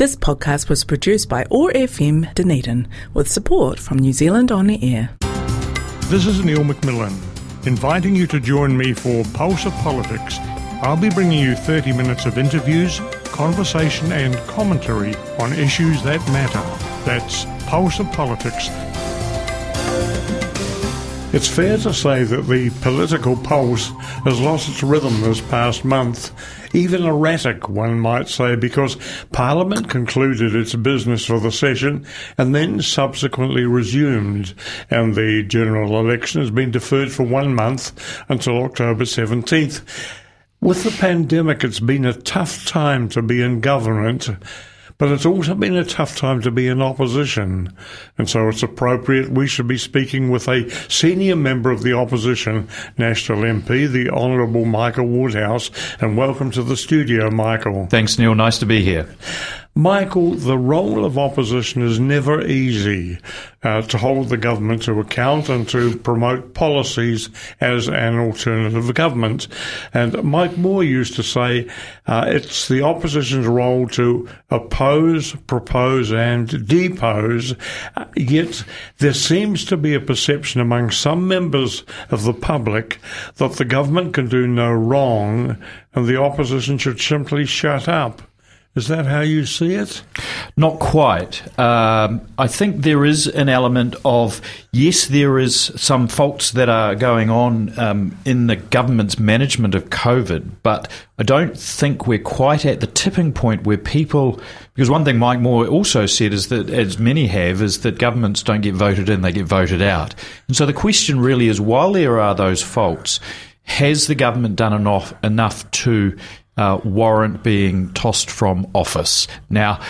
This podcast was produced by OAR FM Dunedin with support from New Zealand On Air. This is Neil McMillan, inviting you to join me for Pulse of Politics. I'll be bringing you 30 minutes of interviews, conversation, and commentary on issues that matter. That's Pulse of Politics. It's fair to say that the political pulse has lost its rhythm this past month, even erratic, one might say, because Parliament concluded its business for the session and then subsequently resumed, and the general election has been deferred for one month until October 17th. With the pandemic, it's been a tough time to be in government. But it's also been a tough time to be in opposition. And so it's appropriate we should be speaking with a senior member of the opposition national MP, the Honourable Michael Woodhouse. And welcome to the studio, Michael. Thanks, Neil. Nice to be here. Michael, the role of opposition is never easy uh, to hold the government to account and to promote policies as an alternative government. And Mike Moore used to say uh, it's the opposition's role to oppose, propose, and depose. Uh, yet there seems to be a perception among some members of the public that the government can do no wrong and the opposition should simply shut up. Is that how you see it? Not quite. Um, I think there is an element of yes, there is some faults that are going on um, in the government's management of COVID, but I don't think we're quite at the tipping point where people. Because one thing Mike Moore also said is that, as many have, is that governments don't get voted in; they get voted out. And so the question really is, while there are those faults, has the government done enough enough to uh, warrant being tossed from office. Now,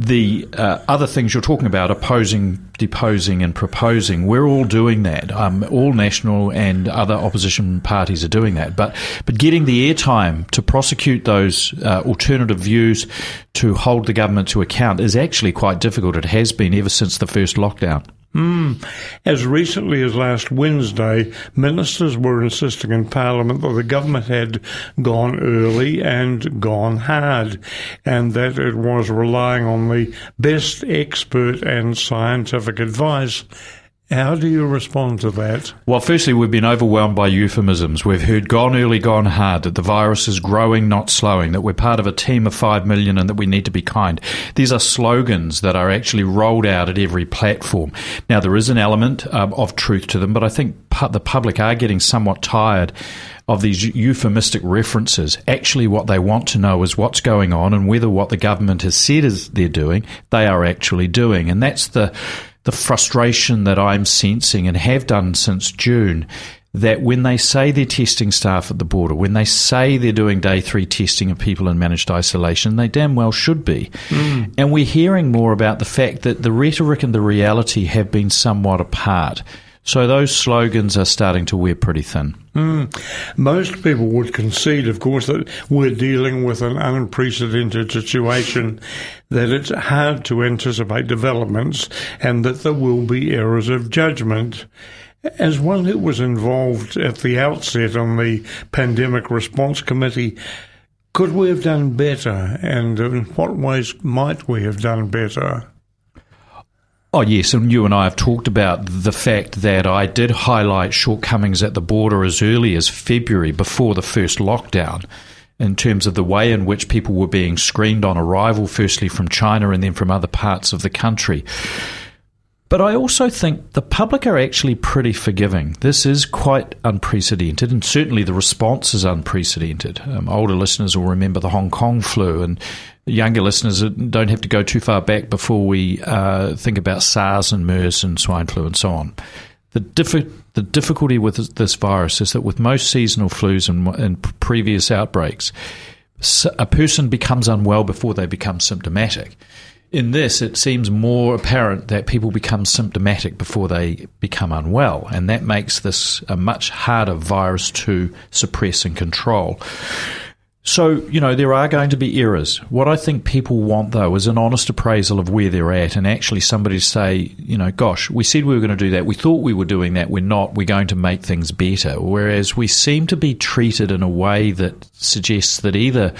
the uh, other things you're talking about, opposing, deposing, and proposing, we're all doing that. Um, all national and other opposition parties are doing that. But but getting the airtime to prosecute those uh, alternative views, to hold the government to account, is actually quite difficult. It has been ever since the first lockdown. Mm. As recently as last Wednesday, ministers were insisting in Parliament that the government had gone early and gone hard, and that it was relying on the best expert and scientific advice. How do you respond to that? Well, firstly, we've been overwhelmed by euphemisms. We've heard gone early, gone hard, that the virus is growing, not slowing, that we're part of a team of five million and that we need to be kind. These are slogans that are actually rolled out at every platform. Now, there is an element um, of truth to them, but I think the public are getting somewhat tired of these euphemistic references. Actually, what they want to know is what's going on and whether what the government has said is they're doing, they are actually doing. And that's the the frustration that I'm sensing and have done since June that when they say they're testing staff at the border, when they say they're doing day three testing of people in managed isolation, they damn well should be. Mm. And we're hearing more about the fact that the rhetoric and the reality have been somewhat apart. So those slogans are starting to wear pretty thin. Mm. Most people would concede, of course, that we're dealing with an unprecedented situation, that it's hard to anticipate developments, and that there will be errors of judgment. As one who was involved at the outset on the Pandemic Response Committee, could we have done better, and in what ways might we have done better? Oh, yes, and you and I have talked about the fact that I did highlight shortcomings at the border as early as February before the first lockdown in terms of the way in which people were being screened on arrival, firstly from China and then from other parts of the country. But I also think the public are actually pretty forgiving. This is quite unprecedented, and certainly the response is unprecedented. Um, older listeners will remember the Hong Kong flu, and younger listeners don't have to go too far back before we uh, think about SARS and MERS and swine flu and so on. The, diffi- the difficulty with this virus is that with most seasonal flus and, and previous outbreaks, a person becomes unwell before they become symptomatic. In this, it seems more apparent that people become symptomatic before they become unwell, and that makes this a much harder virus to suppress and control. So, you know, there are going to be errors. What I think people want, though, is an honest appraisal of where they're at and actually somebody to say, you know, gosh, we said we were going to do that. We thought we were doing that. We're not. We're going to make things better. Whereas we seem to be treated in a way that suggests that either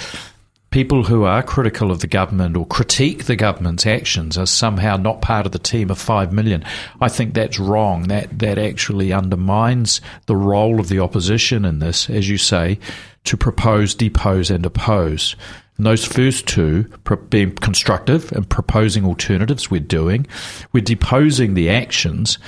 people who are critical of the government or critique the government's actions are somehow not part of the team of five million. I think that's wrong. That that actually undermines the role of the opposition in this, as you say, to propose, depose, and oppose. And those first two, being constructive and proposing alternatives, we're doing. We're deposing the actions.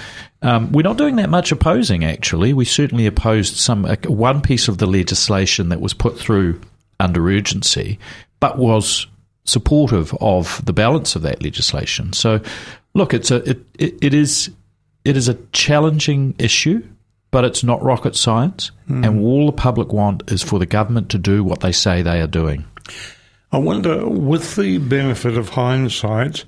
Um, we're not doing that much opposing, actually. We certainly opposed some uh, one piece of the legislation that was put through under urgency, but was supportive of the balance of that legislation. So, look, it's a it, it, it is it is a challenging issue, but it's not rocket science. Mm. And all the public want is for the government to do what they say they are doing. I wonder, with the benefit of hindsight,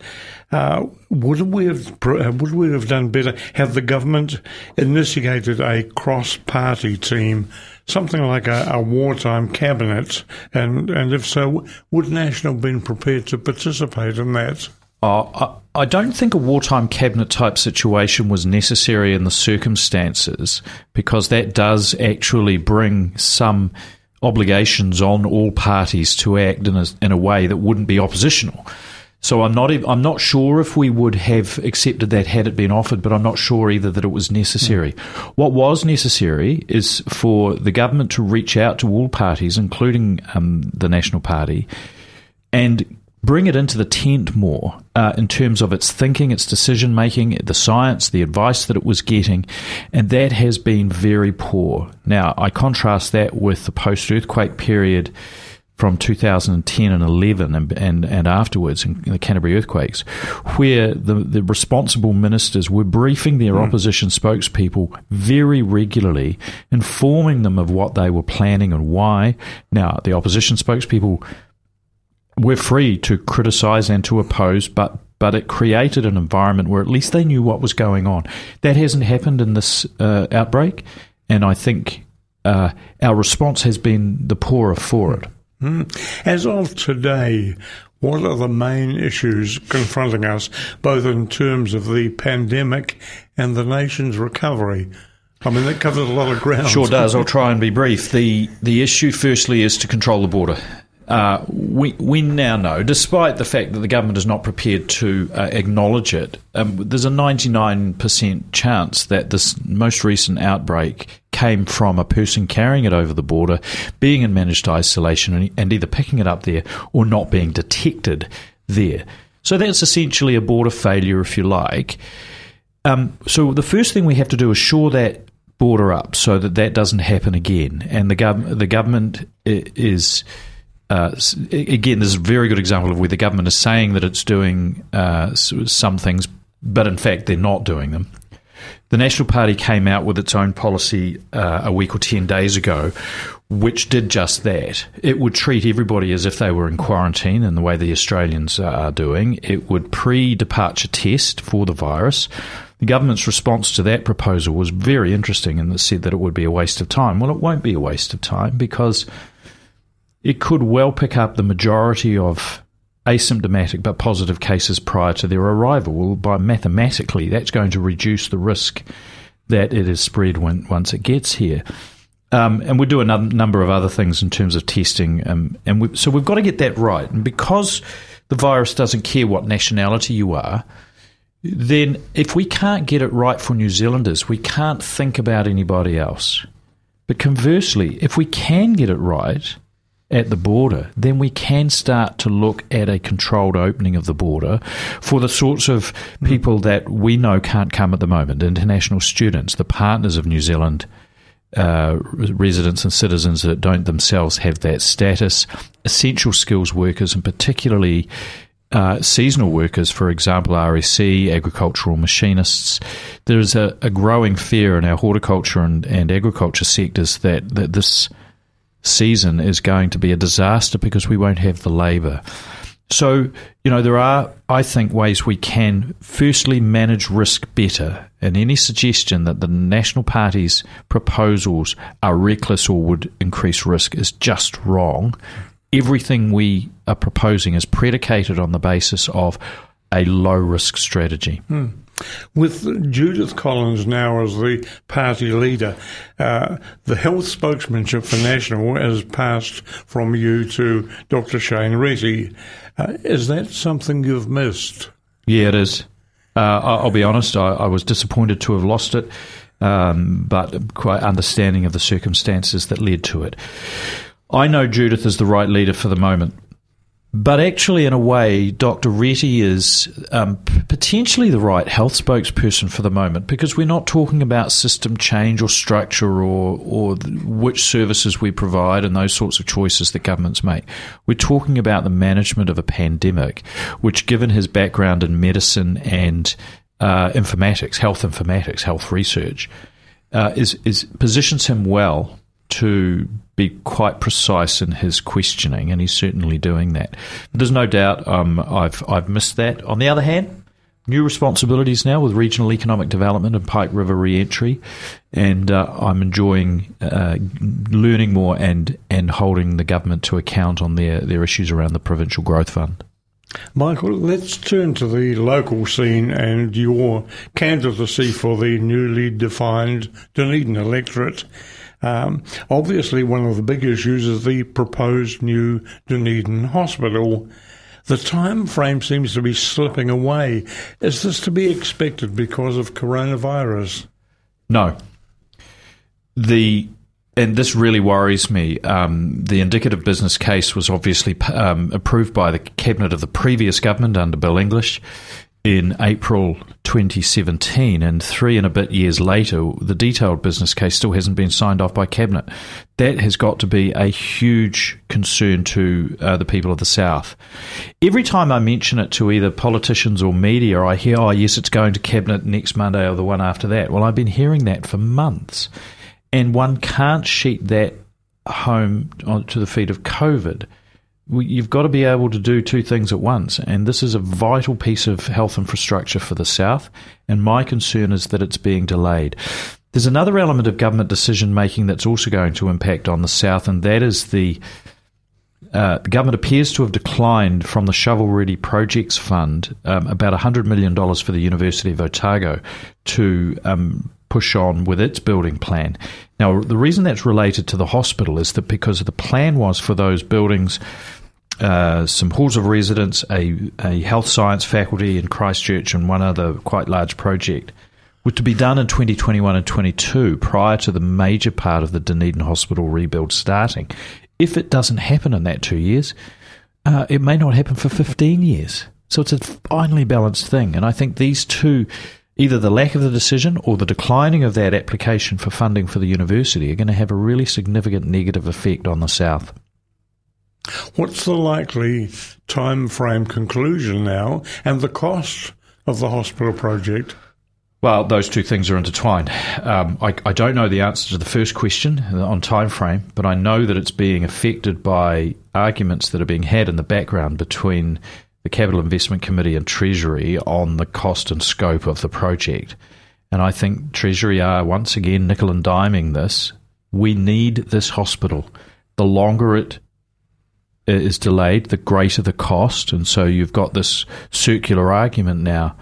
uh, would we have would we have done better? had the government initiated a cross-party team, something like a, a wartime cabinet, and and if so, would National been prepared to participate in that? Uh, I don't think a wartime cabinet type situation was necessary in the circumstances because that does actually bring some obligations on all parties to act in a, in a way that wouldn't be oppositional. So I'm not I'm not sure if we would have accepted that had it been offered, but I'm not sure either that it was necessary. Mm. What was necessary is for the government to reach out to all parties, including um, the National Party, and bring it into the tent more uh, in terms of its thinking, its decision making, the science, the advice that it was getting, and that has been very poor. Now, I contrast that with the post earthquake period from 2010 and 11 and, and, and afterwards in, the Canterbury earthquakes, where the, the responsible ministers were briefing their mm. opposition spokespeople very regularly, informing them of what they were planning and why. Now, the opposition spokespeople we're free to criticize and to oppose, but but it created an environment where at least they knew what was going on. That hasn't happened in this uh, outbreak, and I think uh, our response has been the poorer for it. Mm. As of today, what are the main issues confronting us, both in terms of the pandemic and the nation's recovery? I mean, that covers a lot of ground. Sure does. I'll try and be brief. The the issue, firstly, is to control the border. Uh, we we now know, despite the fact that the government is not prepared to uh, acknowledge it, um, there's a 99% chance that this most recent outbreak came from a person carrying it over the border, being in managed isolation, and, and either picking it up there or not being detected there. So that's essentially a border failure, if you like. Um, so the first thing we have to do is shore that border up so that that doesn't happen again, and the gov- the government is uh, again, this is a very good example of where the government is saying that it's doing uh, some things, but in fact they're not doing them. The National Party came out with its own policy uh, a week or 10 days ago, which did just that. It would treat everybody as if they were in quarantine in the way the Australians are doing. It would pre departure test for the virus. The government's response to that proposal was very interesting and said that it would be a waste of time. Well, it won't be a waste of time because it could well pick up the majority of asymptomatic but positive cases prior to their arrival. Well, by mathematically, that's going to reduce the risk that it is spread when, once it gets here. Um, and we do a number of other things in terms of testing. Um, and we, so we've got to get that right. And because the virus doesn't care what nationality you are, then if we can't get it right for New Zealanders, we can't think about anybody else. But conversely, if we can get it right, at the border, then we can start to look at a controlled opening of the border for the sorts of people that we know can't come at the moment international students, the partners of New Zealand. Uh, residents and citizens that don't themselves have that status, essential skills workers, and particularly uh, seasonal workers, for example, RSE, agricultural machinists. There's a, a growing fear in our horticulture and, and agriculture sectors that, that this season is going to be a disaster because we won't have the labour. So, you know, there are, I think, ways we can firstly manage risk better. And any suggestion that the National Party's proposals are reckless or would increase risk is just wrong. Everything we are proposing is predicated on the basis of a low risk strategy. Hmm. With Judith Collins now as the party leader, uh, the health spokesmanship for National has passed from you to Dr. Shane Reti. Uh, is that something you've missed? Yeah, it is. Uh, I'll be honest, I, I, was disappointed to have lost it, um, but quite understanding of the circumstances that led to it. I know Judith is the right leader for the moment. But actually, in a way, Dr. Reti is um, potentially the right health spokesperson for the moment because we're not talking about system change or structure or, or which services we provide and those sorts of choices that governments make. We're talking about the management of a pandemic, which, given his background in medicine and uh, informatics, health informatics, health research, uh, is, is positions him well to be quite precise in his questioning, and he's certainly doing that. There's no doubt um, I've I've missed that. On the other hand, new responsibilities now with regional economic development and Pike River re-entry, and uh, I'm enjoying uh, learning more and and holding the government to account on their their issues around the provincial growth fund. Michael, let's turn to the local scene and your candidacy for the newly defined Dunedin electorate. Um, obviously, one of the big issues is the proposed new Dunedin hospital. The time frame seems to be slipping away. Is this to be expected because of coronavirus? No. The and this really worries me. Um, the indicative business case was obviously um, approved by the cabinet of the previous government under Bill English in April 2017, and three and a bit years later, the detailed business case still hasn't been signed off by Cabinet. That has got to be a huge concern to uh, the people of the South. Every time I mention it to either politicians or media, I hear, oh, yes, it's going to Cabinet next Monday or the one after that. Well, I've been hearing that for months, and one can't sheet that home to the feet of COVID you've got to be able to do two things at once. And this is a vital piece of health infrastructure for the South. And my concern is that it's being delayed. There's another element of government decision making that's also going to impact on the South, and that is the uh, the government appears to have declined from the shovel ready projects fund um, about $100 million for the University of Otago to um, push on with its building plan. Now, the reason that's related to the hospital is that because the plan was for those buildings uh, some halls of residence, a, a health science faculty in Christchurch, and one other quite large project were to be done in 2021 and 22 prior to the major part of the Dunedin Hospital rebuild starting. If it doesn't happen in that two years, uh, it may not happen for 15 years. So it's a finely balanced thing. And I think these two, either the lack of the decision or the declining of that application for funding for the university, are going to have a really significant negative effect on the South. What's the likely time frame conclusion now and the cost of the hospital project? Well, those two things are intertwined. Um, I, I, don't know the answer to the first question on time frame, but I know that it's being affected by arguments that are being had in the background between the Capital Investment Committee and Treasury on the cost and scope of the project. And I think Treasury are once again nickel and diming this. We need this hospital. The longer it is delayed, the greater the cost. And so you've got this circular argument now.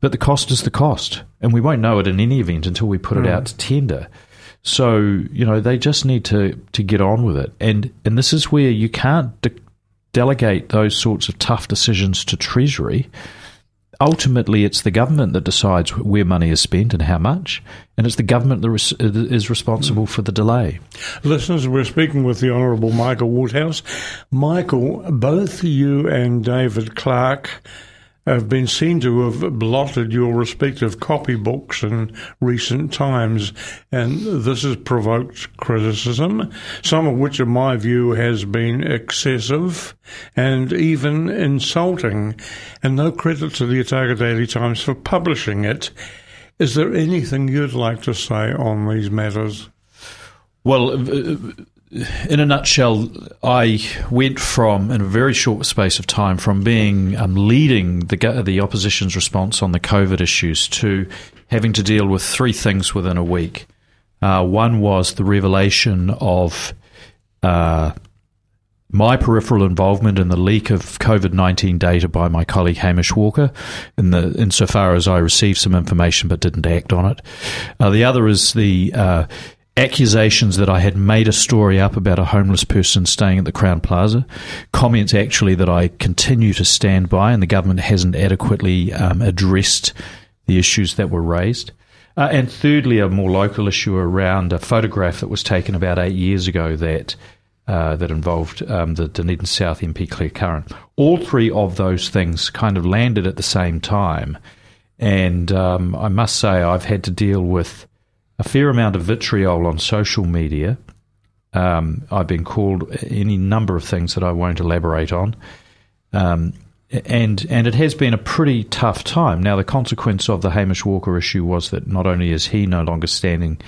But the cost is the cost. And we won't know it in any event until we put mm. it out to tender. So, you know, they just need to, to get on with it. And, and this is where you can't de- delegate those sorts of tough decisions to Treasury ultimately it's the government that decides where money is spent and how much, and it's the government that uh, is responsible for the delay. Listeners, we're speaking with the Honourable Michael Woodhouse. Michael, both you and David Clark have been seen to have blotted your respective copybooks in recent times, and this has provoked criticism, some of which, in my view, has been excessive and even insulting. And no credit to the Otago Daily Times for publishing it. Is there anything you'd like to say on these matters? Well, uh, in a nutshell, I went from, in a very short space of time, from being um, leading the the opposition's response on the COVID issues to having to deal with three things within a week. Uh, one was the revelation of uh, my peripheral involvement in the leak of COVID nineteen data by my colleague Hamish Walker, in the insofar as I received some information but didn't act on it. Uh, the other is the uh, accusations that I had made a story up about a homeless person staying at the Crowne Plaza. Comments actually that I continue to stand by, and the government hasn't adequately um, addressed the issues that were raised. Uh, and thirdly, a more local issue around a photograph that was taken about eight years ago that uh, that involved um, the Dunedin South MP Claire Curran. All three of those things kind of landed at the same time, and um, I must say I've had to deal with a fair amount of vitriol on social media. Um, I've been called any number of things that I won't elaborate on. Um, and and it has been a pretty tough time. Now, the consequence of the Hamish Walker issue was that not only is he no longer standing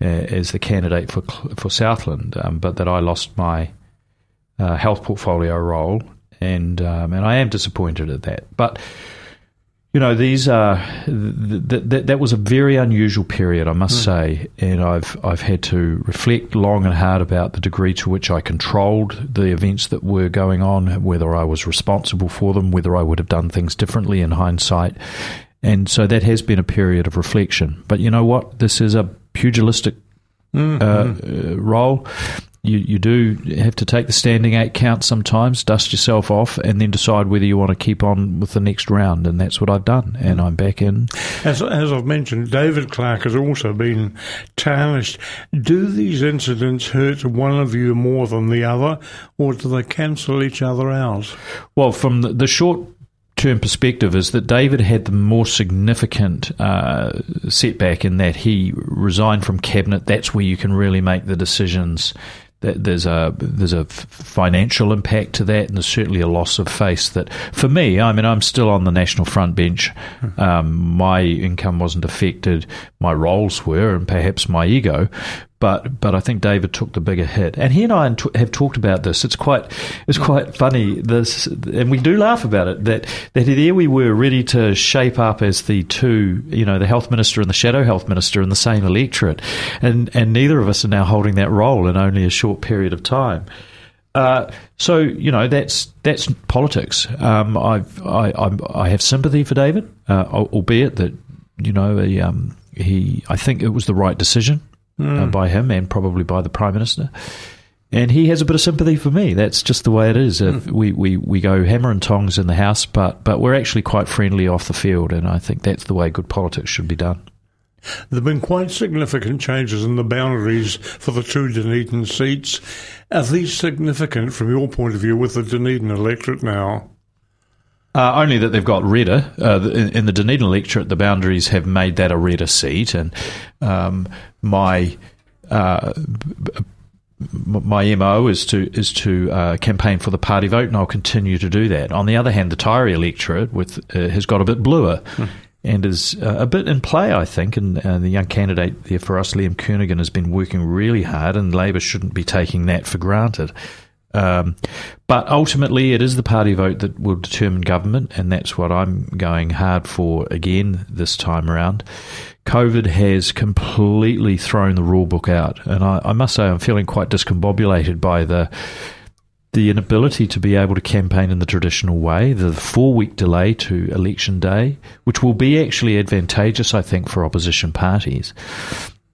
uh, as the candidate for for Southland, um, but that I lost my uh, health portfolio role, and um, and I am disappointed at that. But you know, these are th- th- th- that was a very unusual period, I must mm. say, and I've I've had to reflect long and hard about the degree to which I controlled the events that were going on, whether I was responsible for them, whether I would have done things differently in hindsight, and so that has been a period of reflection. But you know what? This is a pugilistic mm-hmm. uh, uh, role you, you do have to take the standing eight count sometimes, dust yourself off, and then decide whether you want to keep on with the next round. And that's what I've done. And I'm back in. As, as I've mentioned, David Clark has also been tarnished. Do these incidents hurt one of you more than the other, or do they cancel each other out? Well, from the, the short term perspective is that David had the more significant uh, setback in that he resigned from cabinet. That's where you can really make the decisions there's a there's a financial impact to that, and there's certainly a loss of face. That for me, I mean, I'm still on the national front bench. Hmm. Um, my income wasn't affected, my roles were, and perhaps my ego. But but I think David took the bigger hit, and he and I have talked about this. It's quite it's quite funny. This and we do laugh about it. That that there we were ready to shape up as the two, you know, the health minister and the shadow health minister in the same electorate, and and neither of us are now holding that role in only a short period of time. Uh, so you know that's that's politics. Um, I've, I, I, I have sympathy for David, uh, albeit that you know he, um, he I think it was the right decision mm. uh, by him and probably by the Prime Minister. And he has a bit of sympathy for me. That's just the way it is. Mm. We, we, we go hammer and tongs in the house, but, but we're actually quite friendly off the field. And I think that's the way good politics should be done. There have been quite significant changes in the boundaries for the two Dunedin seats. Are these significant from your point of view with the Dunedin electorate now? Uh, only that they've got redder. Uh, in, in, the Dunedin electorate, the boundaries have made that a redder seat, and um, my uh, my mo is to is to uh, campaign for the party vote, and I'll continue to do that. On the other hand, the Taieri electorate with uh, has got a bit bluer. Hmm. And is uh, a bit in play, I think, and the young candidate there for us, Liam Kernaghan, has been working really hard, and Labour shouldn't be taking that for granted. Um, but ultimately, it is the party vote that will determine government, and that's what I'm going hard for again this time around. COVID has completely thrown the rule book out, and I, I must say I'm feeling quite discombobulated by the the inability to be able to campaign in the traditional way, the four week delay to election day, which will be actually advantageous, I think, for opposition parties.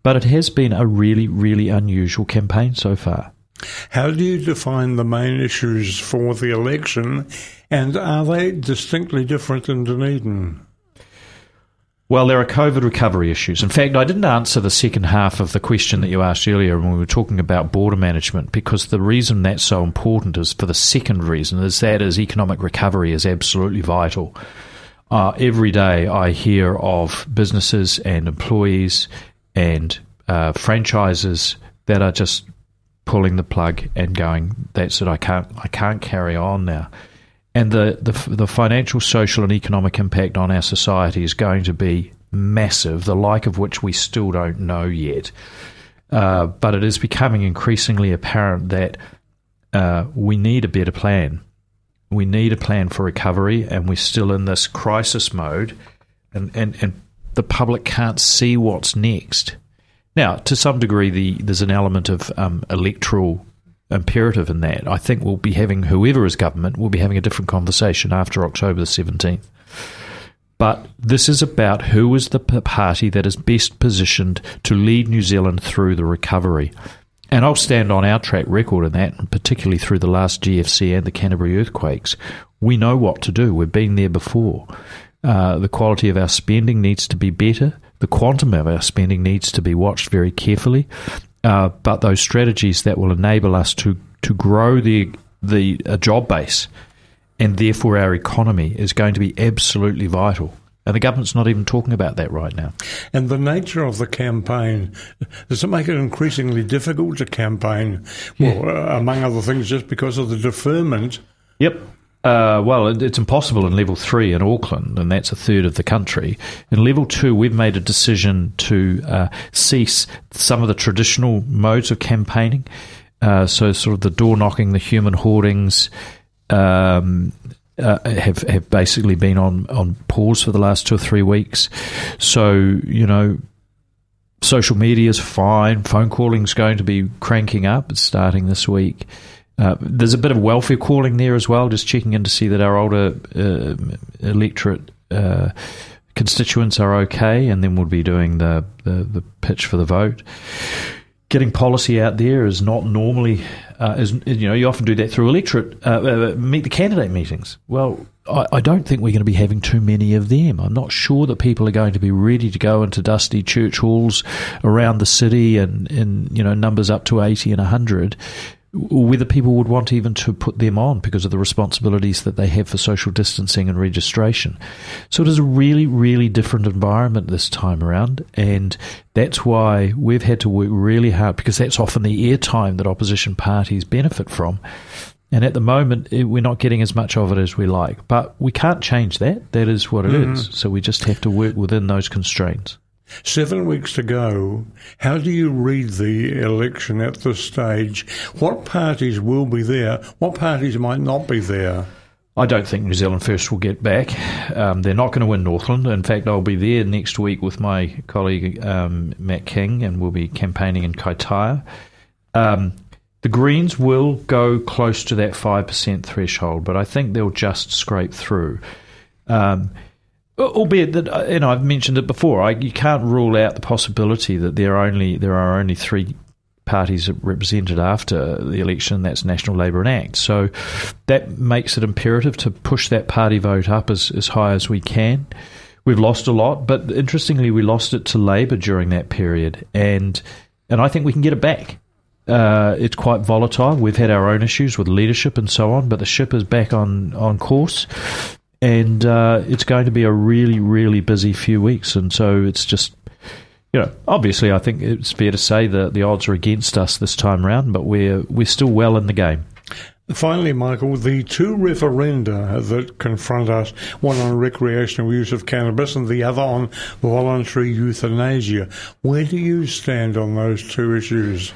But it has been a really, really unusual campaign so far. How do you define the main issues for the election, and are they distinctly different in Dunedin? Well, there are COVID recovery issues. In fact, I didn't answer the second half of the question that you asked earlier when we were talking about border management because the reason that's so important is for the second reason is that is economic recovery is absolutely vital. Uh, every day I hear of businesses and employees and uh, franchises that are just pulling the plug and going, "That's it. I can't. I can't carry on now." And the, the the financial, social, and economic impact on our society is going to be massive, the like of which we still don't know yet. Uh, but it is becoming increasingly apparent that uh, we need a better plan. We need a plan for recovery, and we're still in this crisis mode, and, and, and the public can't see what's next. Now, to some degree, the, there's an element of um, electoral imperative in that. I think we'll be having, whoever is government, we'll be having a different conversation after October the 17th. But this is about who is the party that is best positioned to lead New Zealand through the recovery. And I'll stand on our track record in that, particularly through the last GFC and the Canterbury earthquakes. We know what to do. We've been there before. Uh, the quality of our spending needs to be better. The quantum of our spending needs to be watched very carefully. Uh, but those strategies that will enable us to, to grow the the uh, job base and therefore our economy is going to be absolutely vital. And the government's not even talking about that right now. And the nature of the campaign, does it make it increasingly difficult to campaign? Yeah. Well, uh, among other things, just because of the deferment. Yep. Uh, well, it's impossible in level three in Auckland, and that's a third of the country. In level two, we've made a decision to uh, cease some of the traditional modes of campaigning. Uh, so, sort of the door knocking, the human hoardings, um, uh, have have basically been on on pause for the last two or three weeks. So, you know, social media is fine. Phone calling is going to be cranking up. It's starting this week. Uh, there's a bit of welfare calling there as well, just checking in to see that our older uh, electorate uh, constituents are okay, and then we'll be doing the, the, the, pitch for the vote. Getting policy out there is not normally, uh, is, you know, you often do that through electorate, uh, meet the candidate meetings. Well, I, I, don't think we're going to be having too many of them. I'm not sure that people are going to be ready to go into dusty church halls around the city and in, you know, numbers up to 80 and 100 whether people would want even to put them on because of the responsibilities that they have for social distancing and registration. So it is a really, really different environment this time around, and that's why we've had to work really hard because that's often the airtime that opposition parties benefit from. And at the moment, we're not getting as much of it as we like. But we can't change that. That is what it mm-hmm. is. So we just have to work within those constraints. Seven weeks to go. How do you read the election at this stage? What parties will be there? What parties might not be there? I don't think New Zealand First will get back. Um, they're not going to win Northland. In fact, I'll be there next week with my colleague um, Matt King, and we'll be campaigning in Kaitaia. Um, the Greens will go close to that 5% threshold, but I think they'll just scrape through. Um, albeit that uh, you know I've mentioned it before. I, you can't rule out the possibility that there are only there are only three parties represented after the election. That's National Labour and ACT. So that makes it imperative to push that party vote up as as high as we can. We've lost a lot, but interestingly, we lost it to Labour during that period, and and I think we can get it back. Uh, it's quite volatile. We've had our own issues with leadership and so on, but the ship is back on, on course and uh, it's going to be a really, really busy few weeks. And so it's just, you know, obviously, I think it's fair to say that the odds are against us this time round, but we're we're still well in the game. Finally, Michael, the two referenda that confront us, one on recreational use of cannabis and the other on voluntary euthanasia, where do you stand on those two issues?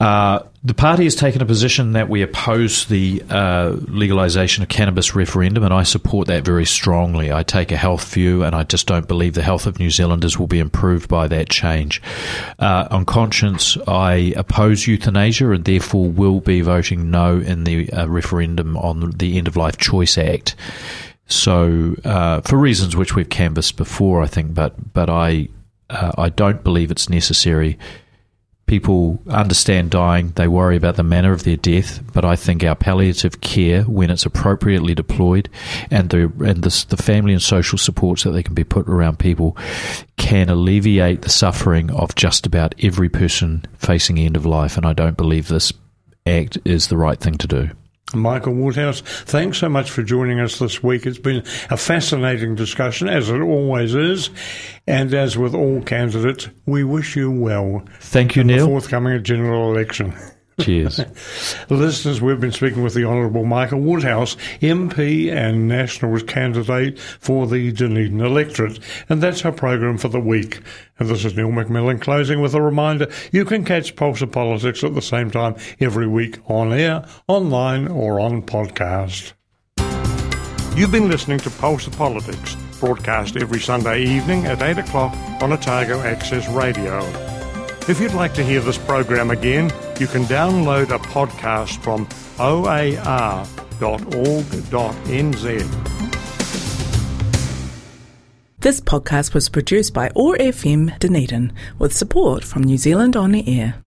Uh, the party has taken a position that we oppose the uh, legalisation of cannabis referendum, and I support that very strongly. I take a health view, and I just don't believe the health of New Zealanders will be improved by that change. Uh, on conscience, I oppose euthanasia, and therefore will be voting no in the uh, referendum on the End of Life Choice Act. So, uh, for reasons which we've canvassed before, I think, but but I uh, I don't believe it's necessary people understand dying, they worry about the manner of their death, but I think our palliative care, when it's appropriately deployed, and the and the, the family and social supports that they can be put around people, can alleviate the suffering of just about every person facing end of life. And I don't believe this act is the right thing to do. Michael Woodhouse, thanks so much for joining us this week. It's been a fascinating discussion, as it always is. And as with all candidates, we wish you well. Thank you, Neil. forthcoming general election. Cheers. Listeners, we've been speaking with the Honourable Michael Woodhouse, MP and Nationals candidate for the Dunedin electorate. And that's our program for the week. And this is Neil McMillan closing with a reminder you can catch Pulse of Politics at the same time every week on air, online, or on podcast. You've been listening to Pulse of Politics, broadcast every Sunday evening at 8 o'clock on Otago Access Radio. If you'd like to hear this program again, you can download a podcast from oar.org.nz. This podcast was produced by OAR FM Dunedin with support from New Zealand On the Air.